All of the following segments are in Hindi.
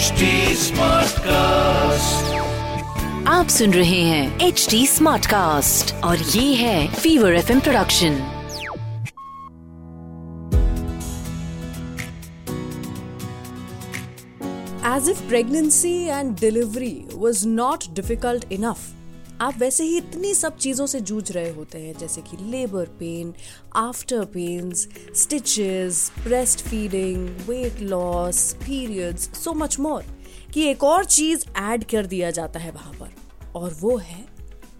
HD Smartcast. आप सुन रहे हैं एच डी स्मार्ट कास्ट और ये है fever F production As if pregnancy and delivery was not difficult enough. आप वैसे ही इतनी सब चीज़ों से जूझ रहे होते हैं, जैसे कि labour pain after pains stitches breast feeding weight loss periods so much more कि एक और चीज़ ऐड कर दिया जाता है वहाँ पर, और वो है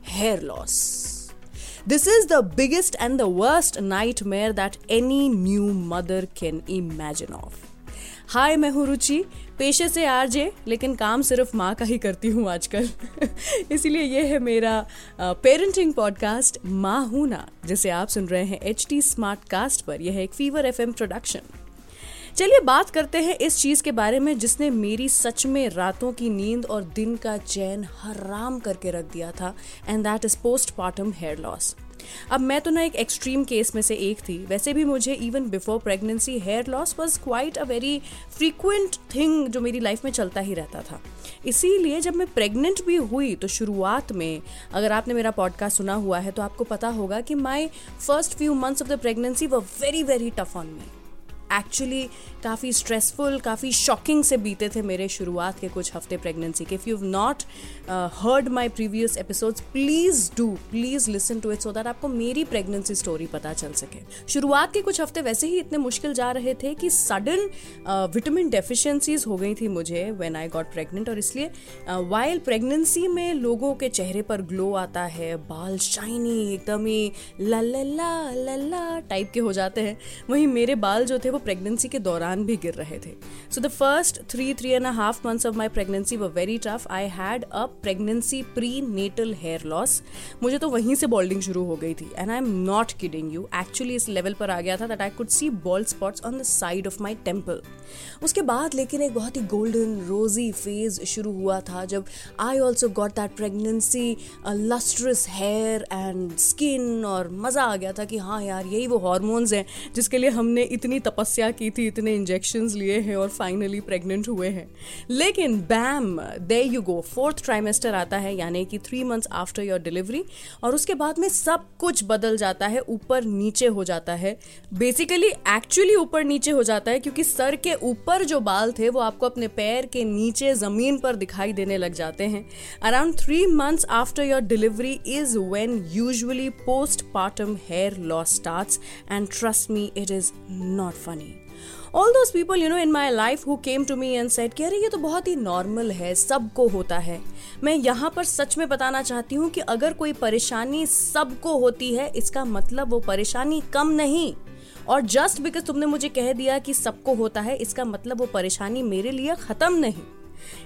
hair loss this is the biggest and the worst nightmare that any new mother can imagine of hi मैं हूँ रुचि। पेशे से आरजे, लेकिन काम सिर्फ़ माँ का ही करती हूँ आजकल। इसीलिए ये है मेरा पेरेंटिंग पॉडकास्ट माँ हूँ ना, जिसे आप सुन रहे हैं एच टी स्मार्ट कास्ट पर। यह एक फीवर एफएम प्रोडक्शन चलिए बात करते हैं इस चीज़ के बारे में जिसने मेरी सच में रातों की नींद और दिन का चैन हराम करके रख दिया था and that is postpartum hair loss अब मैं तो ना एक एक्सट्रीम केस में से एक थी। वैसे भी मुझे even before pregnancy hair loss was quite a very frequent thing जो मेरी लाइफ में चलता ही रहता था। इसीलिए जब मैं प्रेग्नेंट भी हुई तो शुरुआत में अगर आपने मेरा पॉडकास्ट सुना हुआ है तो आपको पता होगा कि my first few months of the pregnancy was very very tough on me actually काफ़ी स्ट्रेसफुल काफ़ी शॉकिंग से बीते थे मेरे शुरुआत के कुछ हफ़्ते प्रेगनेंसी के। If you not heard my previous episodes please do please listen to it so that आपको मेरी प्रेगनेंसी स्टोरी पता चल सके। शुरुआत के कुछ हफ़्ते वैसे ही इतने मुश्किल जा रहे थे कि सडन विटामिन डेफिशिएंसीज हो गई थी मुझे व्हेन आई गॉट प्रेग्नेंट और इसलिए वाइल uh, प्रेगनेंसी में लोगों के चेहरे पर ग्लो आता है बाल शाइनी एकदम ही ला ला टाइप के हो जाते हैं वहीं मेरे बाल जो थे वो प्रेगनेंसी के दौरान भी गिर रहे थे। So the first three three and half months of my pregnancy was very tough I had a pregnancy prenatal hair loss मुझे तो वहीं से बॉल्डिंग शुरू हो गई थी। And I am not kidding you actually इस लेवल पर आ गया था that I could see bald spots on the side of my temple उसके बाद लेकिन एक बहुत ही गोल्डन रोजी फ़ेज़ शुरू हुआ था जब I also got that pregnancy lustrous hair and skin और मज़ा आ गया था कि हाँ यार, यही वो हॉर्मोन्स हैं जिसके लिए हमने इतनी तपस्या की थी, इतने इंजेक्शन लिए हैं और फाइनली प्रेग्नेंट हुए हैं. लेकिन bam there you go fourth trimester आता है, यानी कि three months after your delivery और उसके बाद में सब कुछ बदल जाता है, ऊपर नीचे हो जाता है. बेसिकली एक्चुअली ऊपर नीचे हो जाता है, क्योंकि सर के ऊपर जो बाल थे, वो आपको अपने पैर के नीचे ज़मीन पर दिखाई देने लग जाते हैं. Around three months after your delivery is when usually postpartum hair loss start and trust me it is not funny all those people you know in my life who came to me and said कह रही ये तो बहुत ही नॉर्मल है, सबको होता है। मैं यहाँ पर सच में बताना चाहती हूँ कि अगर कोई परेशानी सबको होती है, इसका मतलब वो परेशानी कम नहीं। और जस्ट बिकॉज़ तुमने मुझे कह दिया कि सबको होता है, इसका मतलब वो परेशानी मेरे लिए खत्म नहीं।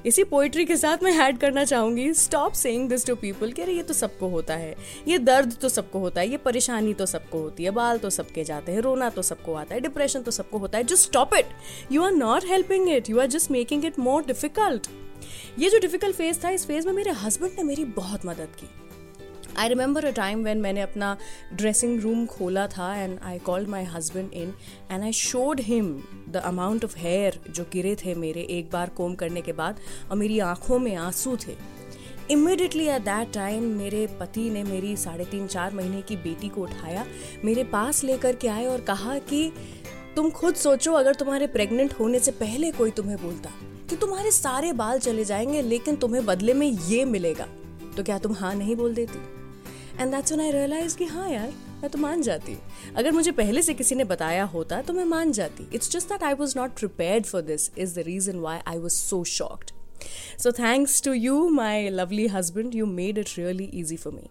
इसी पोइट्री के साथ मैं ऐड करना चाहूँगी stop saying this to people कि अरे ये तो सबको होता है, ये दर्द तो सबको होता है, ये परेशानी तो सबको होती है, बाल तो सबके जाते हैं, रोना तो सबको आता है डिप्रेशन तो सबको होता है just stop it you are not helping it you are just making it more difficult ये जो डिफ़िकल्ट फ़ेज़ था, इस फ़ेज़ में मेरे हस्बैंड ने मेरी बहुत मदद की। I remember a time when मैंने अपना ड्रेसिंग रूम खोला था and I called my husband in and I showed him the amount of hair जो गिरे थे मेरे एक बार कोम करने के बाद और मेरी आँखों में आँसू थे। इमिडिएटली एट दैट टाइम मेरे पति ने मेरी साढ़े तीन चार महीने की बेटी को उठाया, मेरे पास लेकर के आए और कहा कि तुम खुद सोचो अगर तुम्हारे प्रेग्नेंट होने से पहले कोई तुम्हें बोलता कि तुम्हारे सारे बाल चले जाएँगे लेकिन तुम्हें बदले में ये मिलेगा। तो क्या तुम हाँ नहीं बोल देती? And that's when I realize कि हाँ यार, मैं तो मान जाती अगर मुझे पहले से किसी ने बताया होता तो मैं मान जाती। It's just that I was not prepared for this is the reason why I was so shocked so thanks to you my lovely husband you made it really easy for me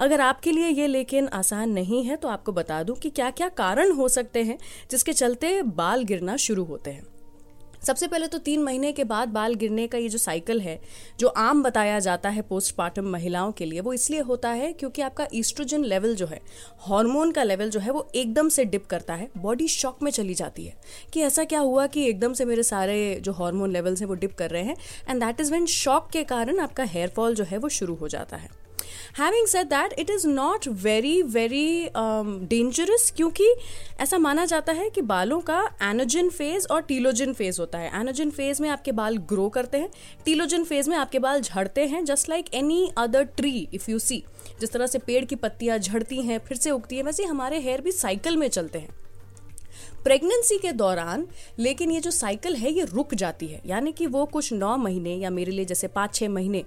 अगर आपके लिए ये लेकिन आसान नहीं है तो आपको बता दूँ कि क्या क्या कारण हो सकते हैं जिसके चलते बाल गिरना शुरू होते हैं। सबसे पहले तो तीन महीने के बाद बाल गिरने का ये जो साइकिल है, जो आम बताया जाता है पोस्टमार्टम महिलाओं के लिए, वो इसलिए होता है क्योंकि आपका ईस्ट्रोजन लेवल जो है हार्मोन का लेवल जो है, वो एकदम से डिप करता है बॉडी शॉक में चली जाती है कि ऐसा क्या हुआ कि एकदम से मेरे सारे जो हार्मोन लेवल्स हैं वो डिप कर रहे हैं and that is when shock के कारण आपका हेयर फॉल जो है, वो शुरू हो जाता है। Having said that it is not very very dangerous क्योंकि ऐसा माना जाता है कि बालों का एनोजिन फ़ेज़ और टीलोजिन फ़ेज़ होता है। एनोजिन फ़ेज़ में आपके बाल ग्रो करते हैं टीलोजिन फ़ेज़ में आपके बाल झड़ते हैं just like any other tree if you see जिस तरह से पेड़ की पत्तियाँ झड़ती हैं, फिर से उगती हैं, वैसे हमारे हेयर भी साइकिल में चलते हैं। प्रेगनेंसी के दौरान, लेकिन ये जो साइकिल है, ये रुक जाती है। यानी कि वो कुछ नौ महीने या मेरे लिए जैसे पाँच छः महीने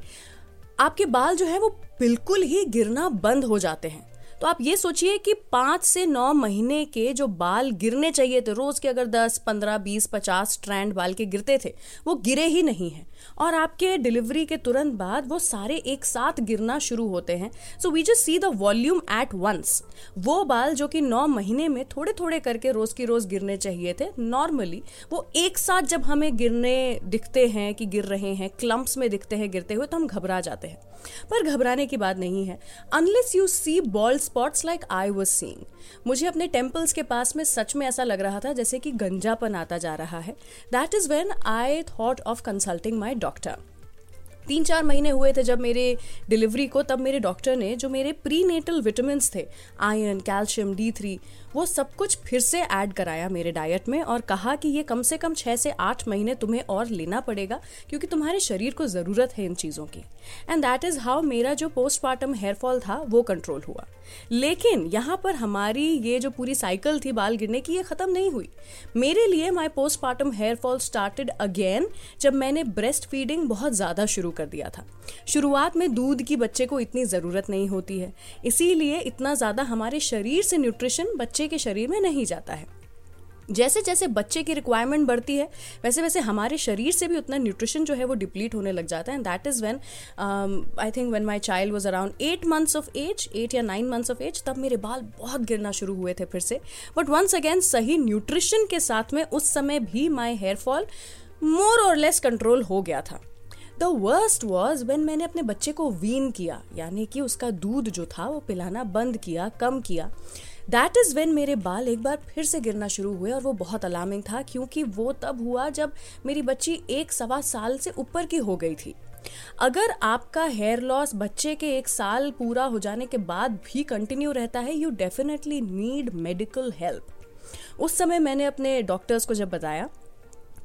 आपके बाल जो है वो बिल्कुल ही गिरना बंद हो जाते हैं। तो आप ये सोचिए कि पाँच से नौ महीने के जो बाल गिरने चाहिए थे, रोज के अगर दस, पंद्रह, बीस, पचास ट्रैंड बाल के गिरते थे, वो गिरे ही नहीं है। और आपके डिलीवरी के तुरंत बाद वो सारे एक साथ गिरना शुरू होते हैं। So we just see the volume at once वो बाल जो कि नौ महीने में थोड़े थोड़े करके रोज की रोज गिरने चाहिए थे नॉर्मली वो एक साथ जब हमें गिरने दिखते हैं कि गिर रहे हैं क्लम्प्स में दिखते हैं, गिरते हुए तो हम घबरा जाते हैं। पर घबराने की बात नहीं है। Unless you see bald spots like I was seeing मुझे अपने टेम्पल्स के पास में सच में ऐसा लग रहा था जैसे कि गंजापन आता जा रहा है। That is when I thought of consulting my doctor तीन चार महीने हुए थे जब मेरे डिलीवरी को, तब मेरे डॉक्टर ने, जो मेरे प्री नेटल विटामिन थे आयरन कैल्शियम डी थ्री वो सब कुछ फिर से ऐड कराया मेरे डाइट में और कहा कि ये कम से कम छः से आठ महीने तुम्हें और लेना पड़ेगा क्योंकि तुम्हारे शरीर को ज़रूरत है इन चीज़ों की। एंड दैट इज़ हाउ मेरा जो पोस्टमार्टम हेयरफॉल था, वो कंट्रोल हुआ। लेकिन यहाँ पर हमारी ये जो पूरी साइकिल थी बाल गिरने की, ये ख़त्म नहीं हुई। मेरे लिए my postmortem hair fall started again जब मैंने ब्रेस्ट फीडिंग बहुत ज़्यादा शुरू कर दिया था। शुरुआत में दूध की बच्चे को इतनी ज़रूरत नहीं होती है। इसीलिए इतना ज़्यादा हमारे शरीर से न्यूट्रिशन बच्चे के शरीर में नहीं जाता है। जैसे जैसे बच्चे की रिक्वायरमेंट बढ़ती है वैसे वैसे हमारे शरीर से भी उतना न्यूट्रिशन जो है वो डिप्लीट होने लग जाता है। And that is when I think when my child was around eight months of age eight या नाइन मंथ्स ऑफ़ एज तब मेरे बाल बहुत गिरना शुरू हुए थे फिर से। बट वंस अगेन सही न्यूट्रिशन के साथ में उस समय भी माई हेयर फॉल मोर और लेस कंट्रोल हो गया था। द वर्स्ट वॉज़ वेन मैंने अपने बच्चे को वीन किया, यानी कि उसका दूध जो था वो पिलाना बंद किया, कम किया। दैट इज़ वेन मेरे बाल एक बार फिर से गिरना शुरू हुए और वो बहुत अलार्मिंग था, क्योंकि वो तब हुआ जब मेरी बच्ची एक सवा साल से ऊपर की हो गई थी। अगर आपका हेयर लॉस बच्चे के एक साल पूरा हो जाने के बाद भी कंटिन्यू रहता है you definitely need medical help उस समय मैंने अपने डॉक्टर्स को जब बताया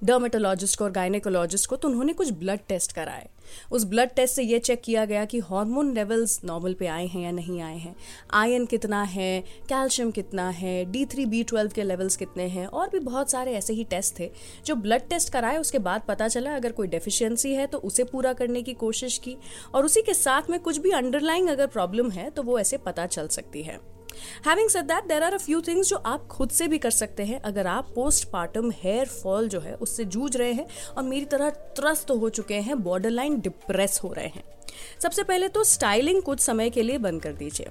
डर्मेटोलॉजिस्ट को और गायनेकोलॉजिस्ट को तो उन्होंने कुछ ब्लड टेस्ट कराए। उस ब्लड टेस्ट से ये चेक किया गया कि हार्मोन लेवल्स नॉर्मल पे आए हैं या नहीं आए हैं। आयन कितना है कैल्शियम कितना है डी थ्री बी ट्वेल्व के लेवल्स कितने हैं, और भी बहुत सारे ऐसे ही टेस्ट थे। जो ब्लड टेस्ट कराए, उसके बाद पता चला अगर कोई डेफिशिएंसी है तो उसे पूरा करने की कोशिश की, और उसी के साथ में कुछ भी अंडरलाइंग अगर प्रॉब्लम है तो वो ऐसे पता चल सकती है। Having said that there are a few things जो आप खुद से भी कर सकते हैं। अगर आप पोस्ट पार्टम हेयर फॉल जो है, उससे जूझ रहे हैं और मेरी तरह त्रस्त हो चुके हैं बॉर्डर लाइन डिप्रेस हो रहे हैं। सबसे पहले तो स्टाइलिंग कुछ समय के लिए बंद कर दीजिए।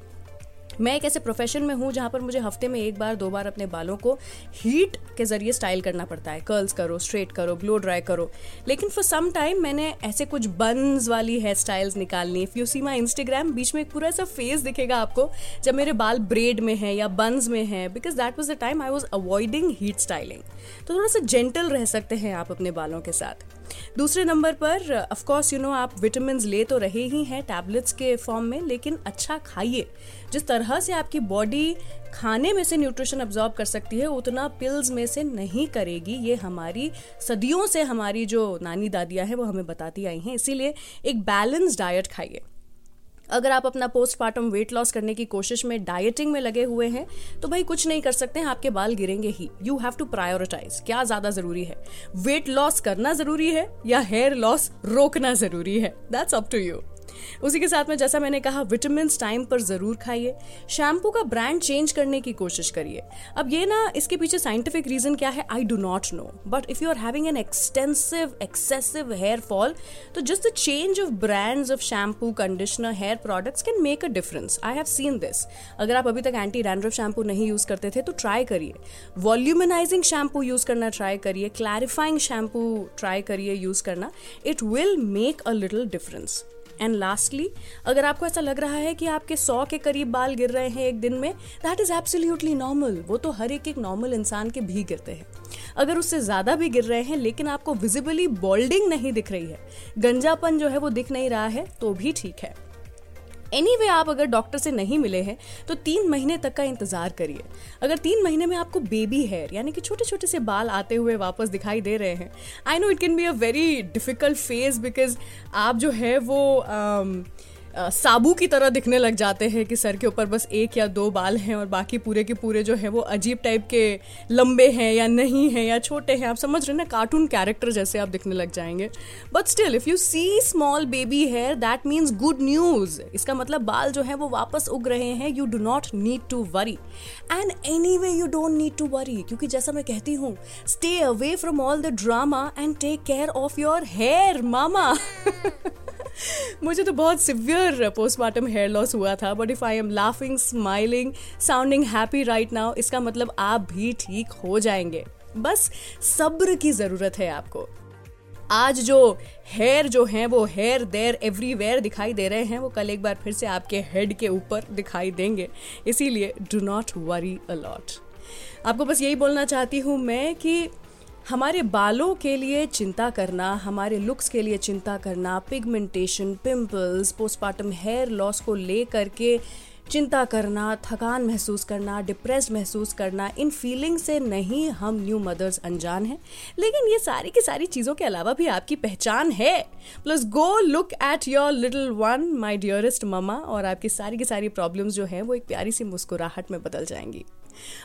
मैं एक ऐसे प्रोफेशन में हूँ जहाँ पर मुझे हफ़्ते में एक बार, दो बार अपने बालों को हीट के ज़रिए स्टाइल करना पड़ता है। कर्ल्स करो स्ट्रेट करो ब्लो ड्राई करो। लेकिन फॉर सम टाइम मैंने ऐसे कुछ बंस वाली हेयर स्टाइल्स निकालनी। If you see my Instagram बीच में एक पूरा ऐसा फेस दिखेगा आपको, जब मेरे बाल ब्रेड में है या बंस में है because that was the time I was avoiding heat styling तो थोड़ा सा जेंटल रह सकते हैं आप अपने बालों के साथ। दूसरे नंबर पर ऑफकोर्स यू नो आप विटामिन ले तो रहे ही हैं टैबलेट्स के फॉर्म में, लेकिन अच्छा खाइए। जिस तरह से आपकी बॉडी खाने में से न्यूट्रिशन अब्जॉर्ब कर सकती है, उतना पिल्स में से नहीं करेगी। ये हमारी सदियों से हमारी जो नानी दादियाँ हैं, वो हमें बताती आई हैं। इसीलिए एक बैलेंस डाइट खाइए। अगर आप अपना पोस्टमार्टम वेट लॉस करने की कोशिश में डाइटिंग में लगे हुए हैं तो भाई कुछ नहीं कर सकते हैं आपके बाल गिरेंगे ही। यू हैव टू प्रायोरिटाइज क्या ज़्यादा ज़रूरी है? वेट लॉस करना ज़रूरी है या हेयर लॉस रोकना ज़रूरी है? दैट्स अप टू यू उसी के साथ में जैसा मैंने कहा विटामिन टाइम पर ज़रूर खाइए। शैम्पू का ब्रांड चेंज करने की कोशिश करिए। अब ये ना, इसके पीछे साइंटिफिक रीजन क्या है? I do not know but if you are having an extensive excessive hair fall तो just the change of brands of shampoo conditioner hair products can make a difference I have seen this अगर आप अभी तक एंटी रैंड्रफ शैम्पू नहीं यूज़ करते थे तो ट्राई करिए। वॉल्यूमनाइजिंग शैम्पू यूज़ करना ट्राई करिए। क्लैरिफाइंग शैम्पू ट्राई करिए यूज़ करना। It will make a little difference and lastly अगर आपको ऐसा लग रहा है कि आपके सौ के करीब बाल गिर रहे हैं एक दिन में दैट इज़ एब्सोल्यूटली नॉर्मल वो तो हर एक एक नॉर्मल इंसान के भी गिरते हैं। अगर उससे ज़्यादा भी गिर रहे हैं, लेकिन आपको विजिबली बॉल्डिंग नहीं दिख रही है, गंजापन जो है वो दिख नहीं रहा है तो भी ठीक है। एनी anyway, आप अगर डॉक्टर से नहीं मिले हैं तो तीन महीने तक का इंतज़ार करिए। अगर तीन महीने में आपको बेबी हेयर यानी कि छोटे छोटे से बाल आते हुए वापस दिखाई दे रहे हैं I know it can be a very difficult phase because आप जो है वो um, साबू की तरह दिखने लग जाते हैं कि सर के ऊपर बस एक या दो बाल हैं और बाकी पूरे के पूरे जो है वो अजीब टाइप के लंबे हैं या नहीं हैं या छोटे हैं। आप समझ रहे हैं ना कार्टून कैरेक्टर जैसे आप दिखने लग जाएँगे। But still if you see small baby hair that means good news इसका मतलब बाल जो है वो वापस उग रहे हैं। You do not need to worry and anyway you don't need to worry क्योंकि जैसा मैं कहती हूँ stay away from all the drama and take care of your hair mama मुझे तो बहुत सिवियर पोस्टमार्टम हेयर लॉस हुआ था but if I am laughing smiling sounding happy right now इसका मतलब आप भी ठीक हो जाएँगे। बस सब्र की ज़रूरत है आपको। आज जो हेयर जो हैं, वो हेयर देर एवरीवेयर दिखाई दे रहे हैं, वो कल एक बार फिर से आपके हेड के ऊपर दिखाई देंगे। इसीलिए डू नॉट वरी अलॉट आपको बस यही बोलना चाहती हूँ मैं कि हमारे बालों के लिए चिंता करना, हमारे लुक्स के लिए चिंता करना pigmentation pimples postmortem hair loss को लेकर के चिंता करना, थकान महसूस करना डिप्रेस महसूस करना, इन फीलिंग से नहीं हम न्यू मदर्स अनजान हैं। लेकिन ये सारी की सारी चीज़ों के अलावा भी आपकी पहचान है। Plus go look at your little one my dearest mama और आपकी सारी की सारी प्रॉब्लम्स जो हैं, वो एक प्यारी सी मुस्कुराहट में बदल जाएँगी।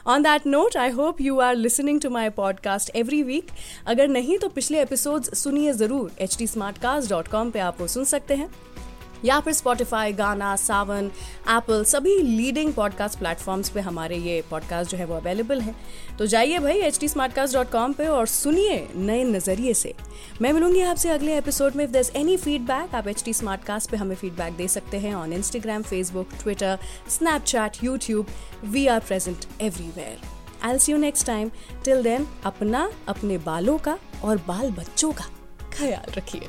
On that note I hope you are listening to my podcast every week अगर नहीं तो पिछले एपिसोड सुनिए ज़रूर H D smart cast dot com पर आप वो सुन सकते हैं। या फिर स्पॉटिफाई गाना सावन एप्पल सभी लीडिंग पॉडकास्ट प्लेटफॉर्म्स पे हमारे ये पॉडकास्ट जो है वो अवेलेबल है। तो जाइए भाई एच टी पे और सुनिए नए नज़रिए से। मैं मिलूँगी आपसे अगले एपिसोड में। इफ़ दस एनी फीडबैक आप एच टी पे हमें फीडबैक दे सकते हैं on Instagram Facebook Twitter Snapchat YouTube we are present everywhere I see you next time till then अपना अपने बालों का और बाल बच्चों का ख्याल रखिए।